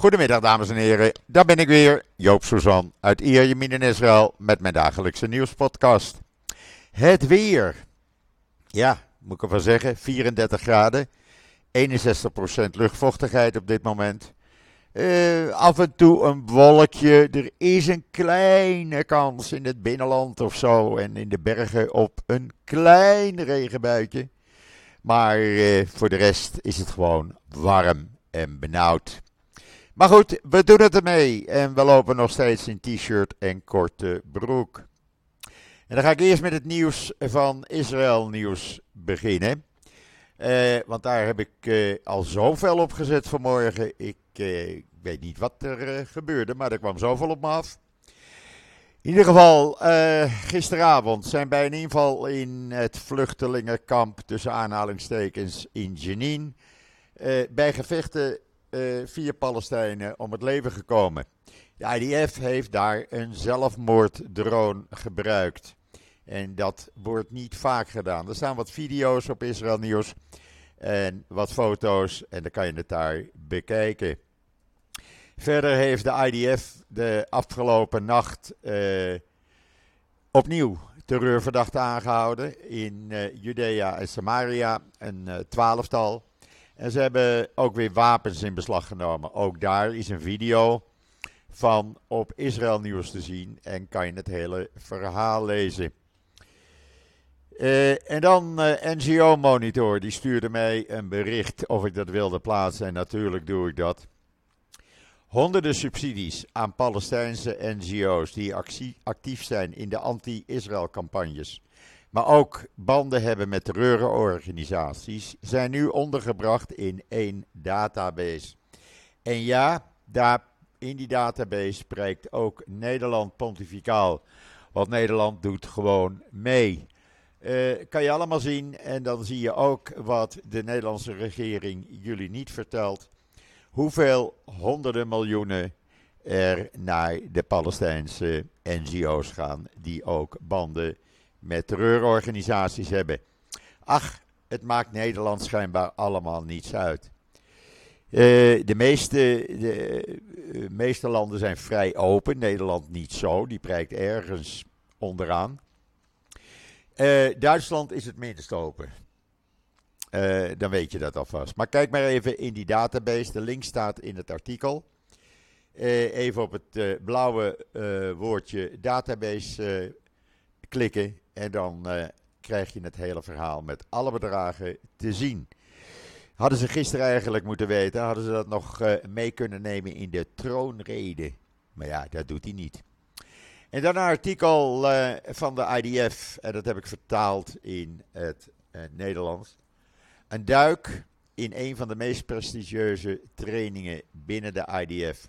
Goedemiddag dames en heren, daar ben ik weer, Joop Suzan uit Ierjemien in Israël met mijn dagelijkse nieuwspodcast. Het weer. Ja, moet ik ervan zeggen, 34 graden, 61% luchtvochtigheid op dit moment. Uh, af en toe een wolkje, er is een kleine kans in het binnenland of zo en in de bergen op een klein regenbuitje. Maar uh, voor de rest is het gewoon warm en benauwd. Maar goed, we doen het ermee. En we lopen nog steeds in t-shirt en korte broek. En dan ga ik eerst met het nieuws van Israël nieuws beginnen. Uh, want daar heb ik uh, al zoveel op gezet vanmorgen. Ik uh, weet niet wat er gebeurde, maar er kwam zoveel op me af. In ieder geval, gisteravond zijn bij een inval in het vluchtelingenkamp tussen aanhalingstekens in Jenin. bij gevechten uh, vier Palestijnen om het leven gekomen. De IDF heeft daar een zelfmoorddrone gebruikt. En dat wordt niet vaak gedaan. Er staan wat video's op Israël Nieuws en wat foto's en dan kan je het daar bekijken. Verder heeft de IDF de afgelopen nacht uh, opnieuw terreurverdachten aangehouden in uh, Judea en Samaria, een twaalftal. En ze hebben ook weer wapens in beslag genomen. Ook daar is een video van op Israël Nieuws te zien en kan je het hele verhaal lezen. Uh, en dan eh, NGO Monitor, die stuurde mij een bericht of ik dat wilde plaatsen en natuurlijk doe ik dat. Honderden subsidies aan Palestijnse NGO's die actief zijn in de anti-Israël campagnes maar ook banden hebben met terreurorganisaties, zijn nu ondergebracht in één database. En ja, daar in die database spreekt ook Nederland pontificaal, want Nederland doet gewoon mee. Uh, kan je allemaal zien en dan zie je ook wat de Nederlandse regering jullie niet vertelt. Hoeveel honderden miljoenen er naar de Palestijnse NGO's gaan die ook banden met terreurorganisaties hebben. Ach, het maakt Nederland schijnbaar allemaal niets uit. Uh, de, meeste, de uh, meeste landen zijn vrij open, Nederland niet zo, die prijkt ergens onderaan. Uh, Duitsland is het minst open. dan weet je dat alvast. Maar kijk maar even in die database, de link staat in het artikel. even op het blauwe woordje database klikken en dan uh, krijg je het hele verhaal met alle bedragen te zien. Hadden ze gisteren eigenlijk moeten weten, hadden ze dat nog uh, mee kunnen nemen in de troonrede. Maar ja, dat doet hij niet. En dan een artikel uh, van de IDF, en dat heb ik vertaald in het Nederlands. Een duik in een van de meest prestigieuze trainingen binnen de IDF.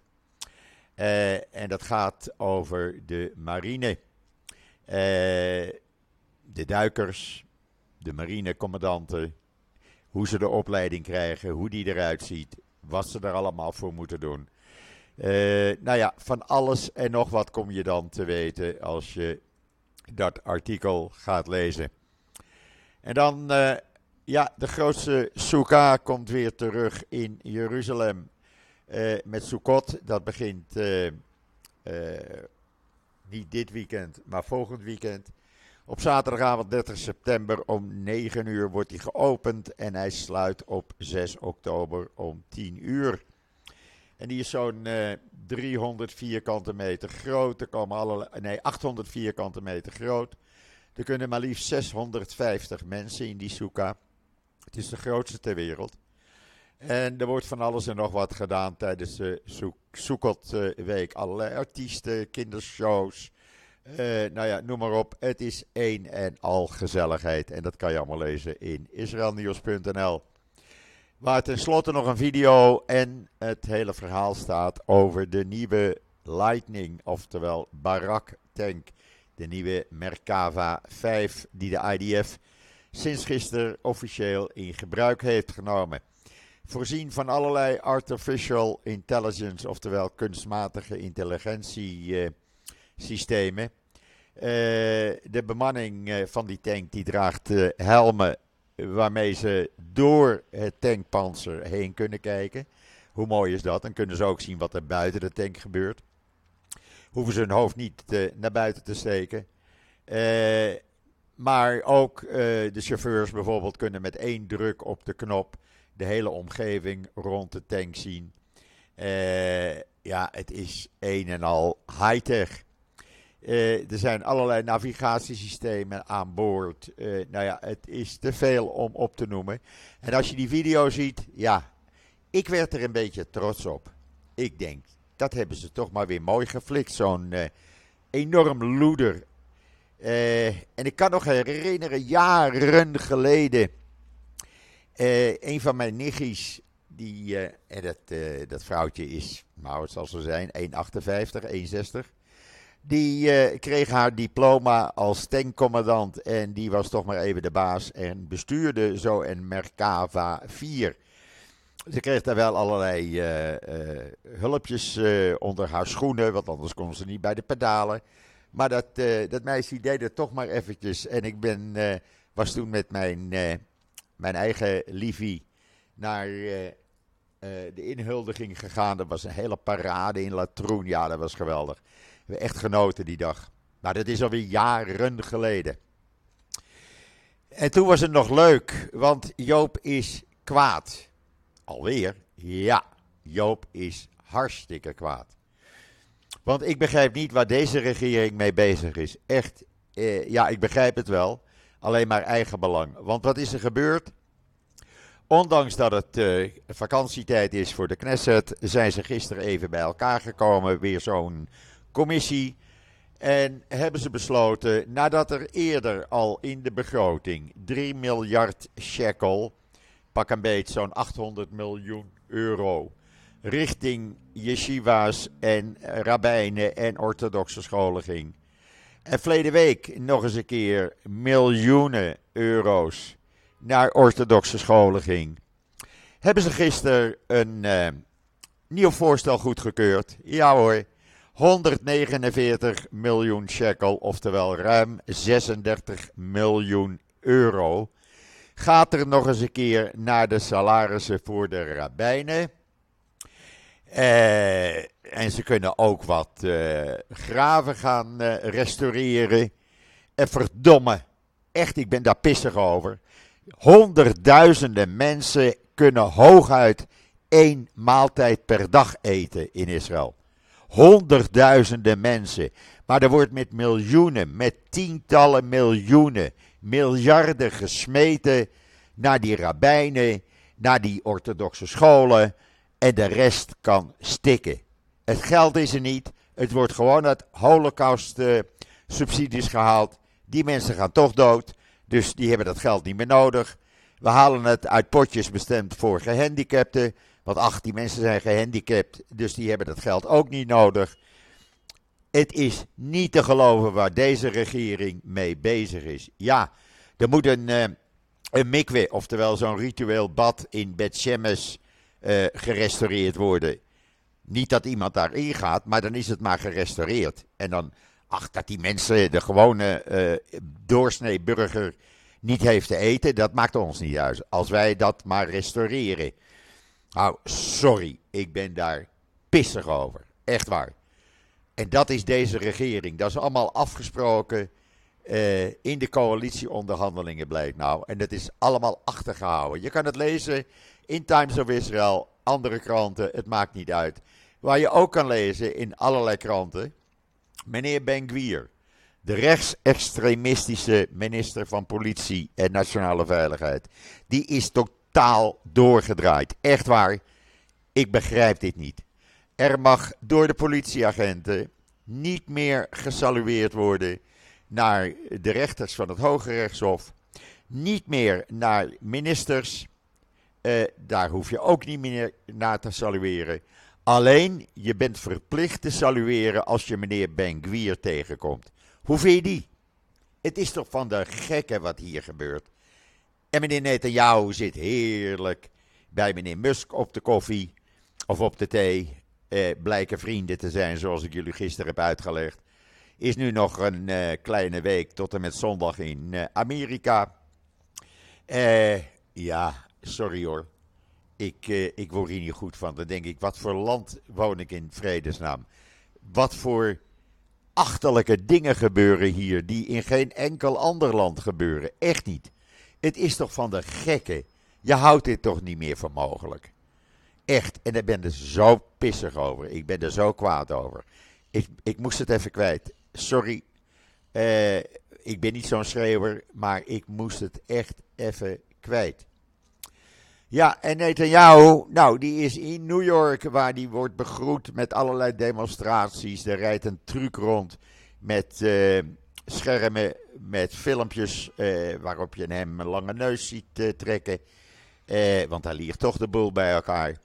en dat gaat over de marine. Uh, de duikers, de marinecommandanten, hoe ze de opleiding krijgen, hoe die eruit ziet, wat ze er allemaal voor moeten doen. Uh, nou ja, van alles en nog wat kom je dan te weten als je dat artikel gaat lezen. En dan, uh, ja, de grootste Sukkah komt weer terug in Jeruzalem met Sukkot. Dat begint niet dit weekend, maar volgend weekend. Op zaterdagavond 30 september om 9 uur wordt hij geopend en hij sluit op 6 oktober om 10 uur. En die is zo'n uh, 300 vierkante meter groot. Er komen alle, nee, 800 vierkante meter groot. Er kunnen maar liefst 650 mensen in die soeka. Het is de grootste ter wereld. En er wordt van alles en nog wat gedaan tijdens de Soekot-week. Allerlei artiesten, kindershows, uh, nou ja, noem maar op. Het is één en al gezelligheid. En dat kan je allemaal lezen in israelnieuws.nl. Waar tenslotte nog een video en het hele verhaal staat over de nieuwe Lightning, oftewel Barak tank. De nieuwe Merkava 5 die de IDF sinds gisteren officieel in gebruik heeft genomen. Voorzien van allerlei artificial intelligence, oftewel kunstmatige intelligentie. Uh, systemen. Uh, de bemanning uh, van die tank die draagt helmen waarmee ze door het tankpanzer heen kunnen kijken. Hoe mooi is dat? Dan kunnen ze ook zien wat er buiten de tank gebeurt. Hoeven ze hun hoofd niet naar buiten te steken. maar ook de chauffeurs bijvoorbeeld kunnen met één druk op de knop de hele omgeving rond de tank zien. ja, het is een en al high-tech. Uh, er zijn allerlei navigatiesystemen aan boord. Uh, nou ja, het is te veel om op te noemen. En als je die video ziet, ja, ik werd er een beetje trots op. Ik denk, dat hebben ze toch maar weer mooi geflikt. Zo'n enorm loeder. en ik kan nog herinneren, jaren geleden. Een van mijn nichtjes, die, en dat, dat vrouwtje is, nou het zal zo zijn, 1,58, 1,60. Die kreeg haar diploma als tankcommandant en die was toch maar even de baas en bestuurde zo een Merkava 4. Ze kreeg daar wel allerlei hulpjes onder haar schoenen, want anders kon ze niet bij de pedalen. Maar dat, dat meisje deed het toch maar eventjes. En ik ben, was toen met mijn, mijn eigen liefie naar de inhuldiging gegaan. Dat was een hele parade in Latroen. Ja, dat was geweldig we echt genoten die dag. Nou, dat is alweer jaren geleden. En toen was het nog leuk, want Joop is kwaad. Alweer? Ja, Joop is hartstikke kwaad. Want ik begrijp niet waar deze regering mee bezig is. Echt, eh, ja, ik begrijp het wel. Alleen maar eigen belang. Want wat is er gebeurd? Ondanks dat het eh, vakantietijd is voor de Knesset, zijn ze gisteren even bij elkaar gekomen. Weer zo'n commissie. En hebben ze besloten, nadat er eerder al in de begroting 3 miljard shekel, pak een beetje zo'n 800 miljoen euro, richting yeshiva's en rabbijnen en orthodoxe scholen ging. En verleden week nog eens een keer miljoenen euro's naar orthodoxe scholen ging. Hebben ze gisteren een uh, nieuw voorstel goedgekeurd? Ja hoor. 149 miljoen shekel, oftewel ruim 36 miljoen euro, gaat er nog eens een keer naar de salarissen voor de rabbijnen. Eh, en ze kunnen ook wat uh, graven gaan uh, restaureren. En verdomme, echt, ik ben daar pissig over. Honderdduizenden mensen kunnen hooguit één maaltijd per dag eten in Israël honderdduizenden mensen. Maar er wordt met miljoenen, met tientallen miljoenen, miljarden gesmeten naar die rabbijnen, naar die orthodoxe scholen. En de rest kan stikken. Het geld is er niet. Het wordt gewoon uit holocaust-subsidies gehaald. Die mensen gaan toch dood. Dus die hebben dat geld niet meer nodig. We halen het uit potjes bestemd voor gehandicapten. Want ach, die mensen zijn gehandicapt, dus die hebben dat geld ook niet nodig. Het is niet te geloven waar deze regering mee bezig is. Ja, er moet een, uh, een mikwe, oftewel zo'n ritueel bad in Bet Shemesh uh, gerestaureerd worden. Niet dat iemand daarin gaat, maar dan is het maar gerestaureerd. En dan, ach, dat die mensen, de gewone uh, doorsnee burger, niet heeft te eten, dat maakt ons niet uit. Als wij dat maar restaureren. Nou, sorry, ik ben daar pissig over. Echt waar. En dat is deze regering. Dat is allemaal afgesproken uh, in de coalitieonderhandelingen, blijkt nou. En dat is allemaal achtergehouden. Je kan het lezen in Times of Israel, andere kranten, het maakt niet uit. Waar je ook kan lezen in allerlei kranten. Meneer Ben-Gvir, de rechtsextremistische minister van Politie en Nationale Veiligheid, die is totaal totaal doorgedraaid. Echt waar, ik begrijp dit niet. Er mag door de politieagenten niet meer gesalueerd worden naar de rechters van het Hoge Rechtshof. Niet meer naar ministers. Uh, daar hoef je ook niet meer naar te salueren. Alleen je bent verplicht te salueren als je meneer Ben tegenkomt. Hoe je die? Het is toch van de gekken wat hier gebeurt. En meneer Netanyahu zit heerlijk bij meneer Musk op de koffie of op de thee. Eh, blijken vrienden te zijn, zoals ik jullie gisteren heb uitgelegd. Is nu nog een eh, kleine week tot en met zondag in eh, Amerika. Eh, ja, sorry hoor. ik, uh, ik word hier niet goed van. Dan denk ik, wat voor land woon ik in vredesnaam? Wat voor achterlijke dingen gebeuren hier die in geen enkel ander land gebeuren. Echt niet. Het is toch van de gekken. Je houdt dit toch niet meer voor mogelijk. Echt. En ik ben er zo pissig over. Ik ben er zo kwaad over. Ik, ik moest het even kwijt. Sorry. Uh, ik ben niet zo'n schreeuwer. Maar ik moest het echt even kwijt. Ja, en Netanyahu, nou, die is in New York, waar die wordt begroet met allerlei demonstraties. Er rijdt een truc rond met uh, schermen, met filmpjes uh, waarop je hem een lange neus ziet uh, trekken. want hij liegt toch de boel bij elkaar.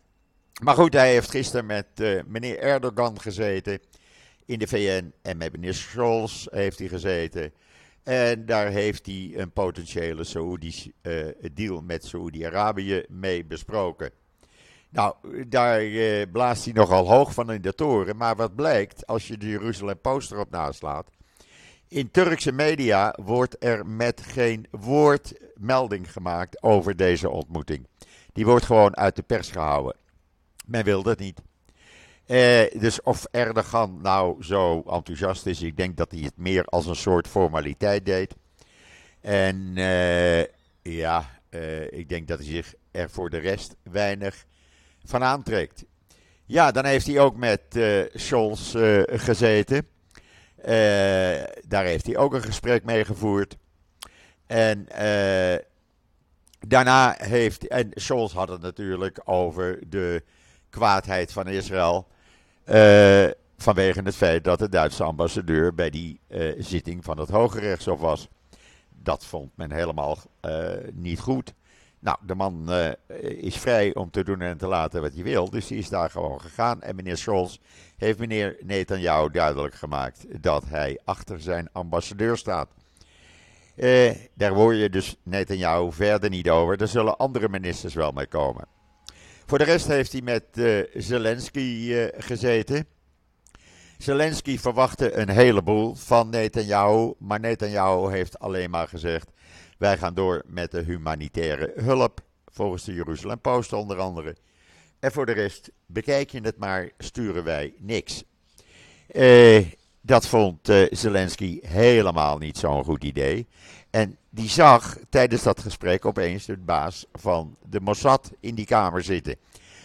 Maar goed, hij heeft gisteren met meneer Erdogan gezeten in de VN en met meneer Scholz heeft hij gezeten. En daar heeft hij een potentiële Saoedisch uh, deal met Saoedi-Arabië mee besproken. Nou, daar uh, blaast hij nogal hoog van in de toren. Maar wat blijkt, als je de Jeruzalem Post erop naslaat. In Turkse media wordt er met geen woord melding gemaakt over deze ontmoeting. Die wordt gewoon uit de pers gehouden. Men wil dat niet. Eh, dus of Erdogan nou zo enthousiast is, ik denk dat hij het meer als een soort formaliteit deed. En eh, ja, eh, ik denk dat hij zich er voor de rest weinig van aantrekt. Ja, dan heeft hij ook met Scholz gezeten. daar heeft hij ook een gesprek mee gevoerd. En daarna heeft. En Scholz had het natuurlijk over de kwaadheid van Israël. Uh, vanwege het feit dat de Duitse ambassadeur bij die uh, zitting van het Hoge Rechtshof was. Dat vond men helemaal uh, niet goed. Nou, de man is vrij om te doen en te laten wat hij wil. Dus die is daar gewoon gegaan. En meneer Scholz heeft meneer Netanyahu duidelijk gemaakt dat hij achter zijn ambassadeur staat. daar hoor je dus Netanyahu verder niet over. Er zullen andere ministers wel mee komen. Voor de rest heeft hij met uh, Zelensky uh, gezeten. Zelensky verwachtte een heleboel van Netanyahu, maar Netanyahu heeft alleen maar gezegd: wij gaan door met de humanitaire hulp, volgens de Jeruzalem Post onder andere. En voor de rest, bekijk je het maar, sturen wij niks. Uh, dat vond Zelensky helemaal niet zo'n goed idee. En die zag tijdens dat gesprek opeens de baas van de Mossad in die kamer zitten.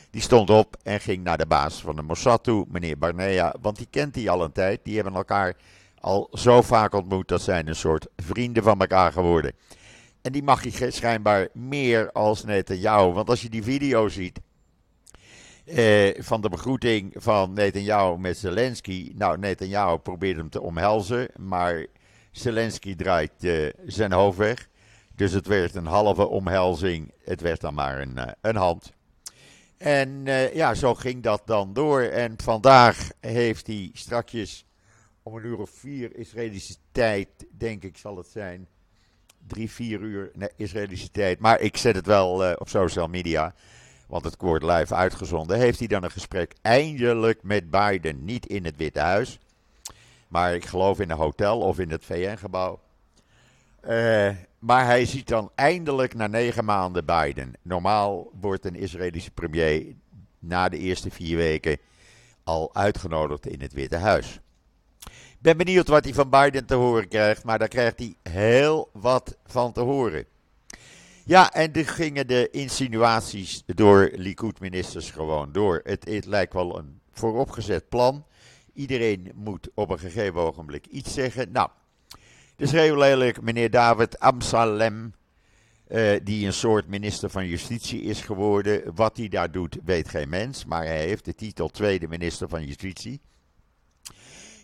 Die stond op en ging naar de baas van de Mossad toe, meneer Barnea, want die kent hij al een tijd. Die hebben elkaar al zo vaak ontmoet, dat zijn een soort vrienden van elkaar geworden. En die mag je schijnbaar meer als Netanyahu. Want als je die video ziet eh, van de begroeting van Netanyahu met Zelensky. Nou, Netanyahu probeert hem te omhelzen, maar Zelensky draait uh, zijn hoofd weg. Dus het werd een halve omhelzing. Het werd dan maar een, uh, een hand. En uh, ja, zo ging dat dan door. En vandaag heeft hij strakjes om een uur of vier Israëlische tijd, denk ik zal het zijn. Drie, vier uur nee, Israëlische tijd. Maar ik zet het wel op social media. Want het wordt live uitgezonden. Heeft hij dan een gesprek eindelijk met Biden. Niet in het Witte Huis. Maar ik geloof in een hotel of in het VN-gebouw. Uh, maar hij ziet dan eindelijk na negen maanden Biden. Normaal wordt een Israëlische premier na de eerste vier weken al uitgenodigd in het Witte Huis. Ik ben benieuwd wat hij van Biden te horen krijgt, maar daar krijgt hij heel wat van te horen. Ja, en er gingen de insinuaties door Likud-ministers gewoon door. Het, het lijkt wel een vooropgezet plan. Iedereen moet op een gegeven ogenblik iets zeggen. Nou, dus heel lelijk meneer David Amsalem, uh, die een soort minister van Justitie is geworden. Wat hij daar doet, weet geen mens, maar hij heeft de titel tweede minister van Justitie.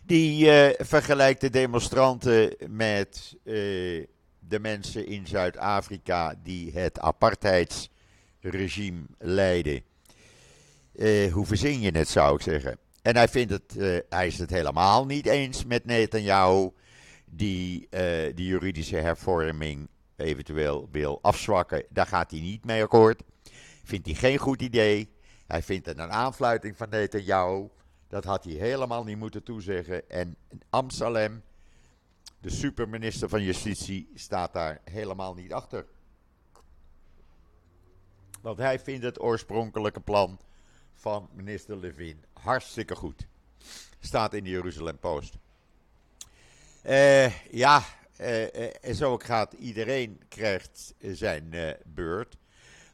Die uh, vergelijkt de demonstranten met uh, de mensen in Zuid-Afrika die het apartheidsregime leiden. hoe verzin je het, zou ik zeggen. En hij, vindt het, uh, hij is het helemaal niet eens met Netanyahu, die uh, de juridische hervorming eventueel wil afzwakken. Daar gaat hij niet mee akkoord. Vindt hij geen goed idee. Hij vindt het een aanfluiting van Netanyahu. Dat had hij helemaal niet moeten toezeggen. En Amsalem, de superminister van Justitie, staat daar helemaal niet achter. Want hij vindt het oorspronkelijke plan van minister Levin hartstikke goed. Staat in de Jeruzalem Post. Uh, ja, uh, en zo gaat iedereen krijgt zijn beurt.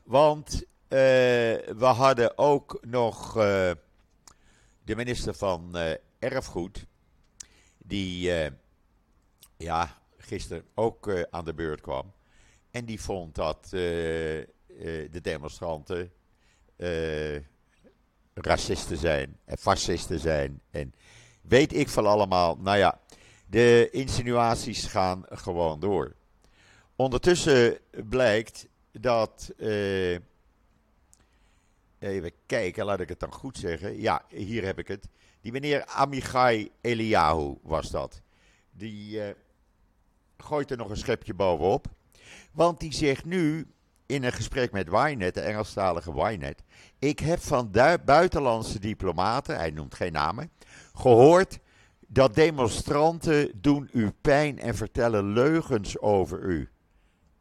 Want we hadden ook nog de minister van Erfgoed. Die ja, gisteren ook aan de beurt kwam. En die vond dat de demonstranten racisten zijn en fascisten zijn en weet ik van allemaal. Nou ja, de insinuaties gaan gewoon door. Ondertussen blijkt dat. Uh, even kijken, laat ik het dan goed zeggen. Ja, hier heb ik het. Die meneer Amichai Eliyahu was dat. Die uh, gooit er nog een schepje bovenop. Want die zegt nu in een gesprek met Wynet, de Engelstalige Wynet. Ik heb van buitenlandse diplomaten, hij noemt geen namen, gehoord dat demonstranten doen u pijn en vertellen leugens over u.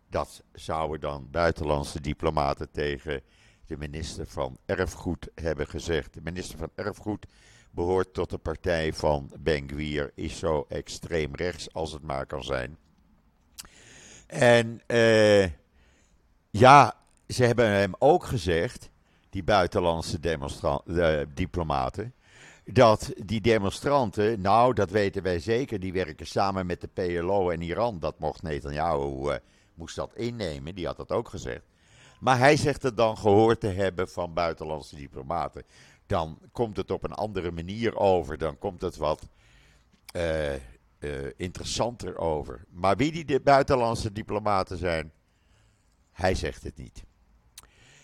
Dat zouden dan buitenlandse diplomaten tegen de minister van Erfgoed hebben gezegd. De minister van Erfgoed behoort tot de partij van Ben is zo extreem rechts als het maar kan zijn. En uh, ja, ze hebben hem ook gezegd, die buitenlandse uh, diplomaten, dat die demonstranten, nou dat weten wij zeker, die werken samen met de PLO en Iran. Dat mocht Netanyahu, uh, moest dat innemen, die had dat ook gezegd. Maar hij zegt het dan gehoord te hebben van buitenlandse diplomaten. Dan komt het op een andere manier over, dan komt het wat uh, interessanter over. Maar wie die buitenlandse diplomaten zijn, hij zegt het niet.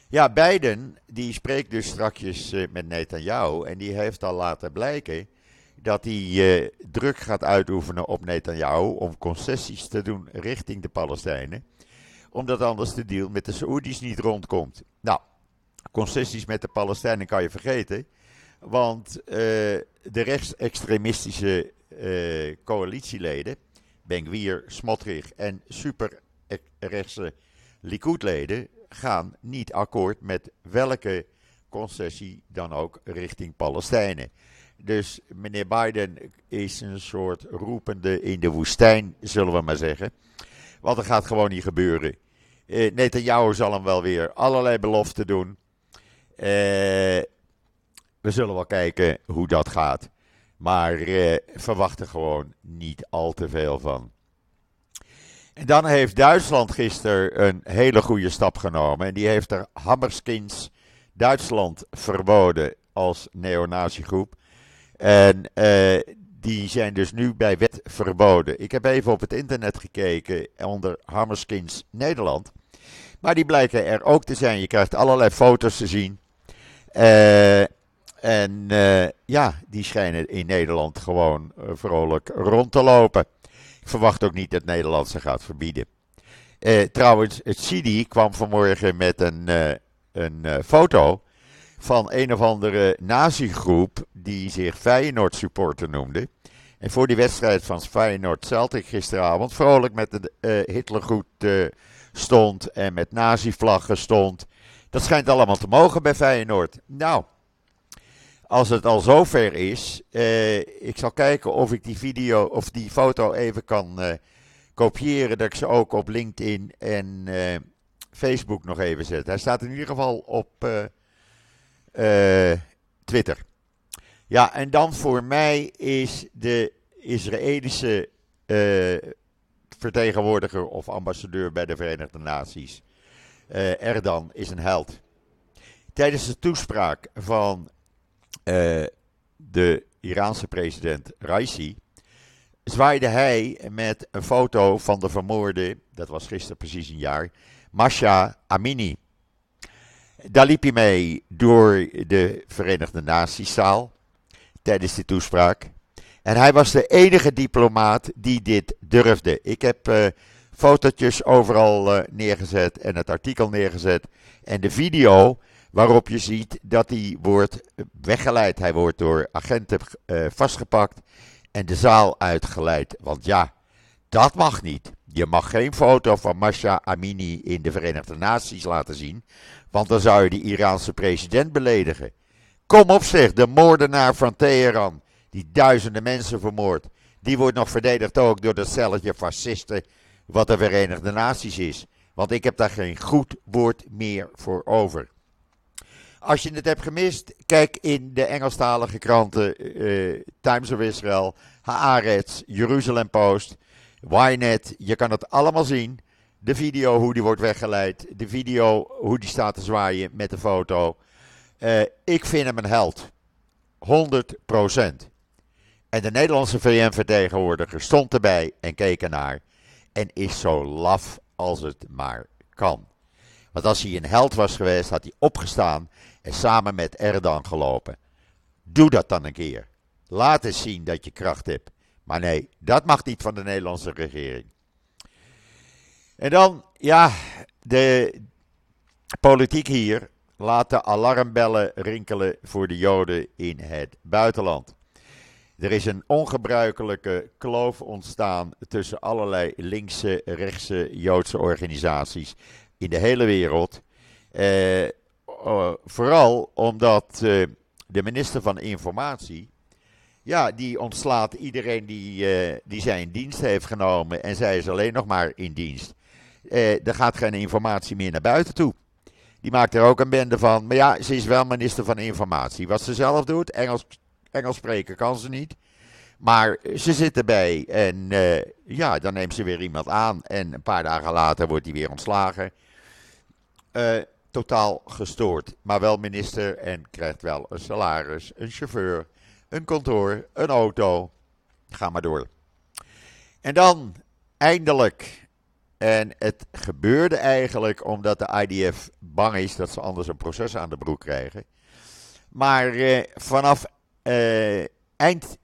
Ja, Biden die spreekt dus strakjes uh, met Netanyahu en die heeft al laten blijken dat hij uh, druk gaat uitoefenen op Netanyahu om concessies te doen richting de Palestijnen, omdat anders de deal met de Saoedi's niet rondkomt. Nou, concessies met de Palestijnen kan je vergeten, want uh, de rechtsextremistische coalitieleden, Ben-Gvir, Smotrich en superrechtse Likud-leden gaan niet akkoord met welke concessie dan ook richting Palestijnen. Dus meneer Biden is een soort roepende in de woestijn, zullen we maar zeggen. Want er gaat gewoon niet gebeuren. Eh, Netanyahu zal hem wel weer allerlei beloften doen. Eh, we zullen wel kijken hoe dat gaat. Maar eh, verwacht er gewoon niet al te veel van. En dan heeft Duitsland gisteren een hele goede stap genomen. En die heeft er Hammerskins Duitsland verboden als neonaziegroep. En uh, die zijn dus nu bij wet verboden. Ik heb even op het internet gekeken onder Hammerskins Nederland. Maar die blijken er ook te zijn. Je krijgt allerlei foto's te zien. Uh, en uh, ja, die schijnen in Nederland gewoon vrolijk rond te lopen verwacht ook niet dat Nederland ze gaat verbieden. Uh, trouwens, het CIDI kwam vanmorgen met een, uh, een uh, foto van een of andere nazi-groep die zich Feyenoord supporter noemde. En voor die wedstrijd van Feyenoord Celtic gisteravond vrolijk met de Hitlergroet stond en met nazi-vlaggen stond. Dat schijnt allemaal te mogen bij Feyenoord. Nou, als het al zover is, uh, ik zal kijken of ik die video of die foto even kan uh, kopiëren. Dat ik ze ook op LinkedIn en uh, Facebook nog even zet. Hij staat in ieder geval op Twitter. Ja, en dan voor mij is de Israëlische vertegenwoordiger of ambassadeur bij de Verenigde Naties. Erdan is een held. Tijdens de toespraak van uh, de Iraanse president Raisi, zwaaide hij met een foto van de vermoorde, dat was gisteren precies een jaar, Masha Amini. Daar liep hij mee door de Verenigde Naties-zaal tijdens die toespraak. En hij was de enige diplomaat die dit durfde. Ik heb uh, fotootjes overal uh, neergezet en het artikel neergezet. En de video waarop je ziet dat hij wordt weggeleid. Hij wordt door agenten uh, vastgepakt en de zaal uitgeleid. Want ja, dat mag niet. je mag geen foto van Masha Amini in de Verenigde Naties laten zien, want dan zou je de Iraanse president beledigen. Kom op zeg, de moordenaar van Teheran, die duizenden mensen vermoordt, die wordt nog verdedigd ook door dat celletje fascisten wat de Verenigde Naties is. Want ik heb daar geen goed woord meer voor over. Als je het hebt gemist, kijk in de Engelstalige kranten uh, Times of Israel, Haaretz, Jeruzalem Post, Ynet. Je kan het allemaal zien. De video hoe die wordt weggeleid, de video hoe die staat te zwaaien met de foto. Uh, ik vind hem een held. 100%. En de Nederlandse VN-vertegenwoordiger stond erbij en keek ernaar. En is zo laf als het maar kan. Want als hij een held was geweest, had hij opgestaan en samen met Erdogan gelopen. Doe dat dan een keer. Laat eens zien dat je kracht hebt. Maar nee, dat mag niet van de Nederlandse regering. En dan, ja, de politiek hier laat de alarmbellen rinkelen voor de Joden in het buitenland. Er is een ongebruikelijke kloof ontstaan tussen allerlei linkse, rechtse Joodse organisaties in de hele wereld. Eh, vooral omdat eh, de minister van Informatie, ja, die ontslaat iedereen die, uh, die zij in dienst heeft genomen en zij is alleen nog maar in dienst. Er gaat geen informatie meer naar buiten toe. Die maakt er ook een bende van. Maar ja, ze is wel minister van Informatie. Wat ze zelf doet, Engels, Engels spreken kan ze niet. Maar ze zit erbij en uh, ja, dan neemt ze weer iemand aan. En een paar dagen later wordt hij weer ontslagen. Uh, totaal gestoord. Maar wel minister en krijgt wel een salaris, een chauffeur, een kantoor, een auto. Ga maar door. En dan eindelijk. En het gebeurde eigenlijk omdat de IDF bang is dat ze anders een proces aan de broek krijgen. Maar uh, vanaf uh, eind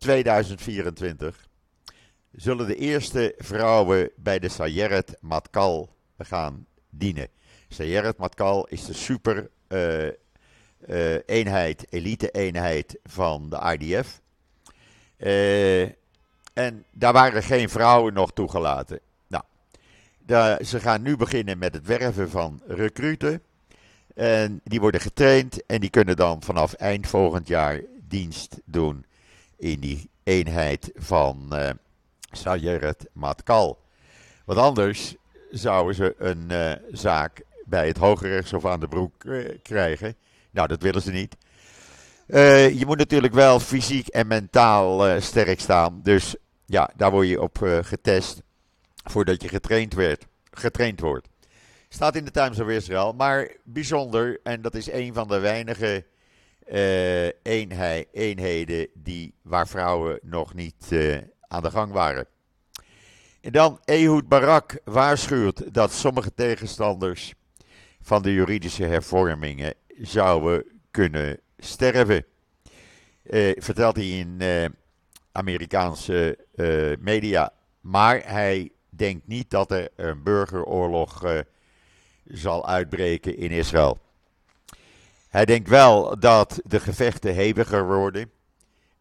2024 zullen de eerste vrouwen bij de Sayeret Matkal gaan dienen. Sayeret Matkal is de super uh, eenheid, elite eenheid van de IDF. Uh, en daar waren geen vrouwen nog toegelaten. Nou, ze gaan nu beginnen met het werven van recruten. En die worden getraind en die kunnen dan vanaf eind volgend jaar dienst doen in die eenheid van uh, Matkal. Want anders zouden ze een uh, zaak bij het Hoge Rechtshof aan de broek uh, krijgen. Nou, dat willen ze niet. Je moet natuurlijk wel fysiek en mentaal sterk staan. Dus ja, daar word je op getest voordat je getraind, werd, getraind wordt. Staat in de Times of Israel, maar bijzonder. En dat is een van de weinige uh, eenheden die, waar vrouwen nog niet uh, aan de gang waren. En dan Ehud Barak waarschuwt dat sommige tegenstanders van de juridische hervormingen zouden kunnen sterven. Uh, vertelt hij in Amerikaanse media. Maar hij denkt niet dat er een burgeroorlog zal uitbreken in Israël. Hij denkt wel dat de gevechten heviger worden.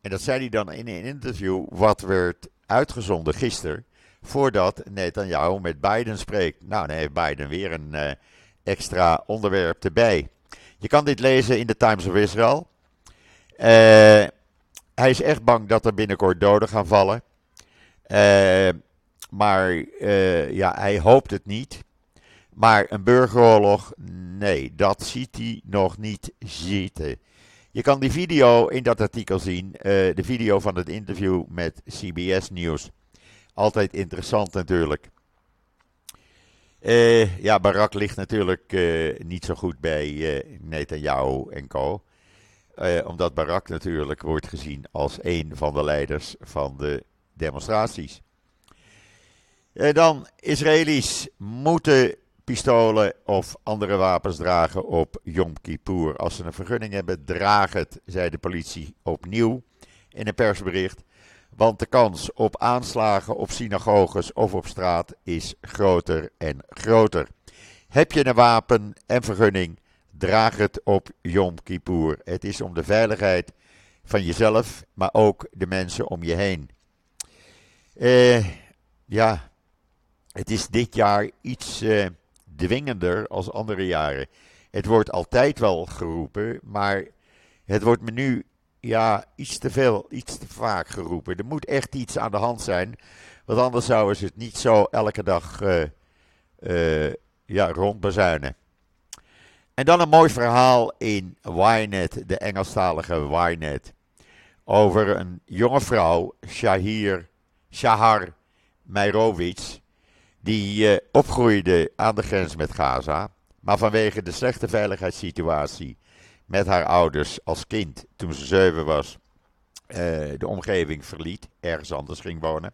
En dat zei hij dan in een interview wat werd uitgezonden gisteren. Voordat Netanyahu met Biden spreekt. Nou, dan heeft Biden weer een uh, extra onderwerp erbij. Je kan dit lezen in de Times of Israel. Uh, hij is echt bang dat er binnenkort doden gaan vallen. Uh, maar ja, hij hoopt het niet. Maar een burgeroorlog, nee, dat ziet hij nog niet zitten. Je kan die video in dat artikel zien, uh, de video van het interview met CBS News. Altijd interessant natuurlijk. Uh, ja, Barak ligt natuurlijk uh, niet zo goed bij Netanyahu en co. omdat Barak natuurlijk wordt gezien als een van de leiders van de demonstraties. dan, Israëli's moeten pistolen of andere wapens dragen op Yom Kippur. Als ze een vergunning hebben, draag het, zei de politie opnieuw in een persbericht. Want de kans op aanslagen op synagoges of op straat is groter en groter. Heb je een wapen en vergunning, draag het op Yom Kippur. Het is om de veiligheid van jezelf, maar ook de mensen om je heen. Eh, ja, het is dit jaar iets uh, dwingender als andere jaren. Het wordt altijd wel geroepen, maar het wordt me nu ja, iets te veel, iets te vaak geroepen. Er moet echt iets aan de hand zijn, want anders zouden ze het niet zo elke dag uh, uh, ja, rondbezuinen. En dan een mooi verhaal in Ynet, de Engelstalige Ynet, over een jonge vrouw, Shahir, Shahar Meirovic, die uh, opgroeide aan de grens met Gaza, maar vanwege de slechte veiligheidssituatie met haar ouders als kind, toen ze zeven was, uh, de omgeving verliet, ergens anders ging wonen.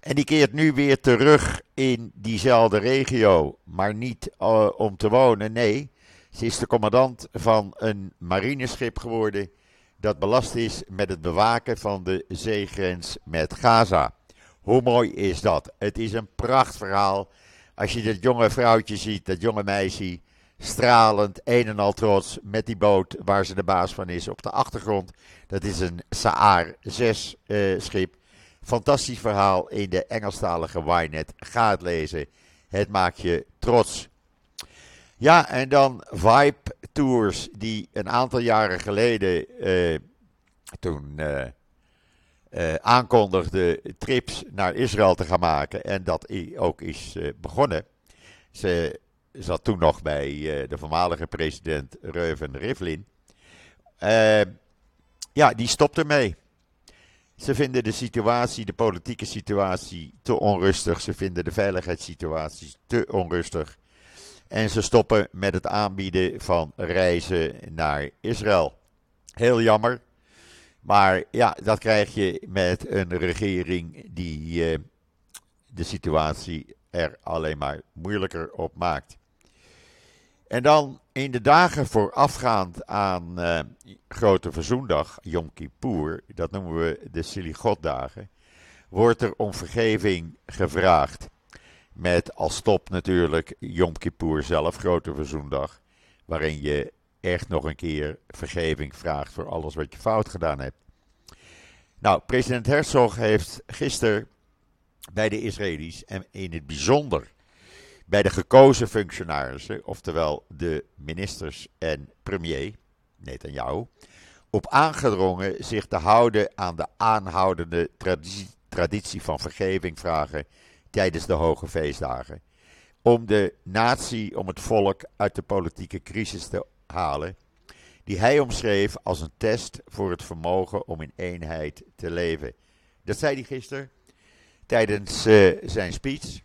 En die keert nu weer terug in diezelfde regio, maar niet uh, om te wonen, nee. Ze is de commandant van een marineschip geworden dat belast is met het bewaken van de zeegrens met Gaza. Hoe mooi is dat? Het is een prachtverhaal. Als je dat jonge vrouwtje ziet, dat jonge meisje, stralend, een en al trots, met die boot waar ze de baas van is op de achtergrond. Dat is een Saar 6 uh, schip. Fantastisch verhaal in de Engelstalige Ynet. Ga het lezen. Het maakt je trots. Ja, en dan Vibe Tours, die een aantal jaren geleden, uh, toen uh, uh, aankondigde trips naar Israël te gaan maken. En dat ook is begonnen. Ze zat toen nog bij de voormalige president Reuven Rivlin. ja, die stopte mee. Ze vinden de situatie, de politieke situatie te onrustig. Ze vinden de veiligheidssituatie te onrustig. En ze stoppen met het aanbieden van reizen naar Israël. Heel jammer. Maar ja, dat krijg je met een regering die uh, de situatie er alleen maar moeilijker op maakt. En dan in de dagen voorafgaand aan uh, Grote Verzoendag, Yom Kippur, dat noemen we de Siligot-dagen, wordt er om vergeving gevraagd. Met als top natuurlijk Yom Kippur zelf, Grote Verzoendag, waarin je echt nog een keer vergeving vraagt voor alles wat je fout gedaan hebt. Nou, president Herzog heeft gisteren bij de Israëli's en in het bijzonder bij de gekozen functionarissen, oftewel de ministers en premier, Netanyahu, op aangedrongen zich te houden aan de aanhoudende traditie, traditie van vergeving vragen tijdens de hoge feestdagen. Om de natie, om het volk uit de politieke crisis te die hij omschreef als een test voor het vermogen om in eenheid te leven. Dat zei hij gisteren tijdens uh, zijn speech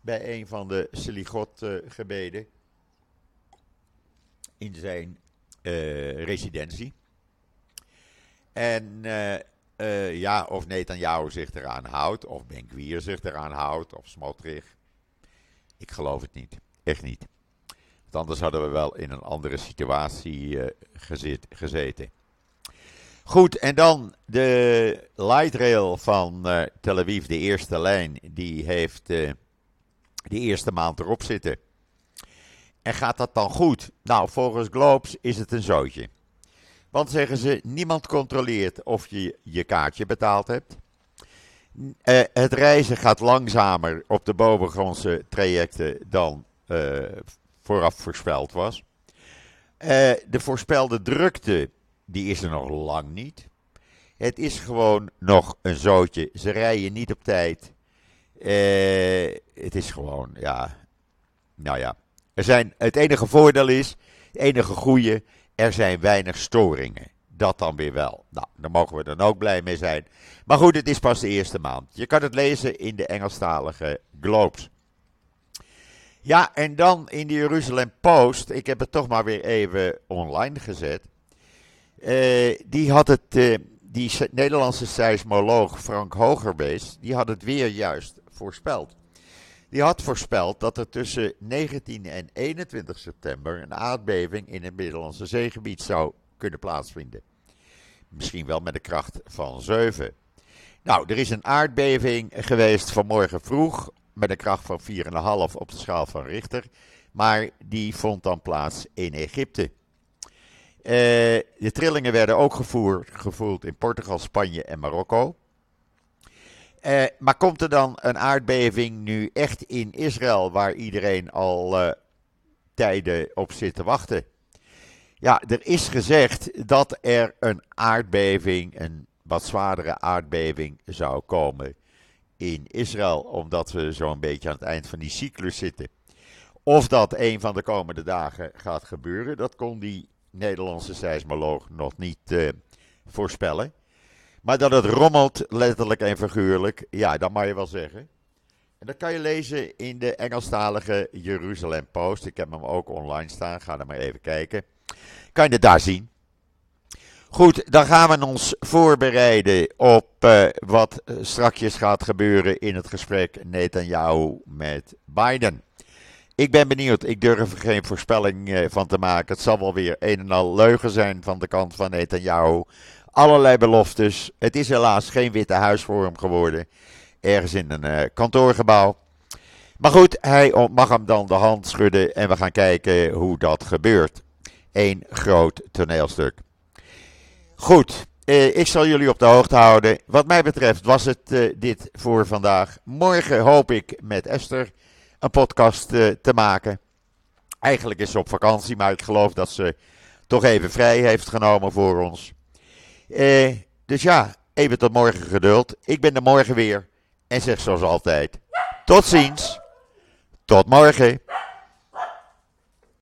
bij een van de Seligot-gebeden uh, in zijn uh, residentie. En uh, ja, of Netanyahu zich eraan houdt, of Benkwier zich eraan houdt, of Smotrich. Ik geloof het niet. Echt niet. Want anders hadden we wel in een andere situatie uh, gezet, gezeten. Goed, en dan de light rail van uh, Tel Aviv, de eerste lijn, die heeft uh, de eerste maand erop zitten. En gaat dat dan goed? Nou, volgens Globes is het een zootje. Want zeggen ze, niemand controleert of je je kaartje betaald hebt. Het reizen gaat langzamer op de bovengrondse trajecten dan vooraf voorspeld was. Uh, de voorspelde drukte, die is er nog lang niet. Het is gewoon nog een zootje. Ze rijden niet op tijd. het is gewoon, ja. Nou ja. Er zijn, het enige voordeel is, het enige goede, er zijn weinig storingen. Dat dan weer wel. Nou, daar mogen we dan ook blij mee zijn. Maar goed, het is pas de eerste maand. Je kan het lezen in de Engelstalige Globes. Ja, en dan in de Jeruzalem Post. Ik heb het toch maar weer even online gezet. Uh, die had het, uh, die Nederlandse seismoloog Frank Hogerbees, die had het weer juist voorspeld. Die had voorspeld dat er tussen 19 en 21 september een aardbeving in het Middellandse zeegebied zou kunnen plaatsvinden. Misschien wel met een kracht van 7. Nou, er is een aardbeving geweest vanmorgen vroeg met een kracht van 4,5 op de schaal van Richter. Maar die vond dan plaats in Egypte. Uh, de trillingen werden ook gevoerd, gevoeld in Portugal, Spanje en Marokko. Eh, maar komt er dan een aardbeving nu echt in Israël, waar iedereen al uh, tijden op zit te wachten? Ja, er is gezegd dat er een aardbeving, een wat zwaardere aardbeving zou komen in Israël, omdat we zo'n beetje aan het eind van die cyclus zitten. Of dat een van de komende dagen gaat gebeuren, dat kon die Nederlandse seismoloog nog niet uh, voorspellen. Maar dat het rommelt, letterlijk en figuurlijk, ja, dat mag je wel zeggen. En dat kan je lezen in de Engelstalige Jeruzalem Post. Ik heb hem ook online staan, ga er maar even kijken. Kan je het daar zien. Goed, dan gaan we ons voorbereiden op uh, wat strakjes gaat gebeuren in het gesprek Netanyahu met Biden. Ik ben benieuwd, ik durf er geen voorspelling uh, van te maken. Het zal wel weer een en al leugen zijn van de kant van Netanyahu. Allerlei beloftes. Het is helaas geen witte huis voor hem geworden. Ergens in een kantoorgebouw. Maar goed, hij mag hem dan de hand schudden en we gaan kijken hoe dat gebeurt. Eén groot toneelstuk. Goed, eh, ik zal jullie op de hoogte houden. Wat mij betreft was het eh, dit voor vandaag. Morgen hoop ik met Esther een podcast eh, te maken. Eigenlijk is ze op vakantie, maar ik geloof dat ze toch even vrij heeft genomen voor ons. Eh, dus ja, even tot morgen geduld. Ik ben er morgen weer en zeg zoals altijd: tot ziens, tot morgen.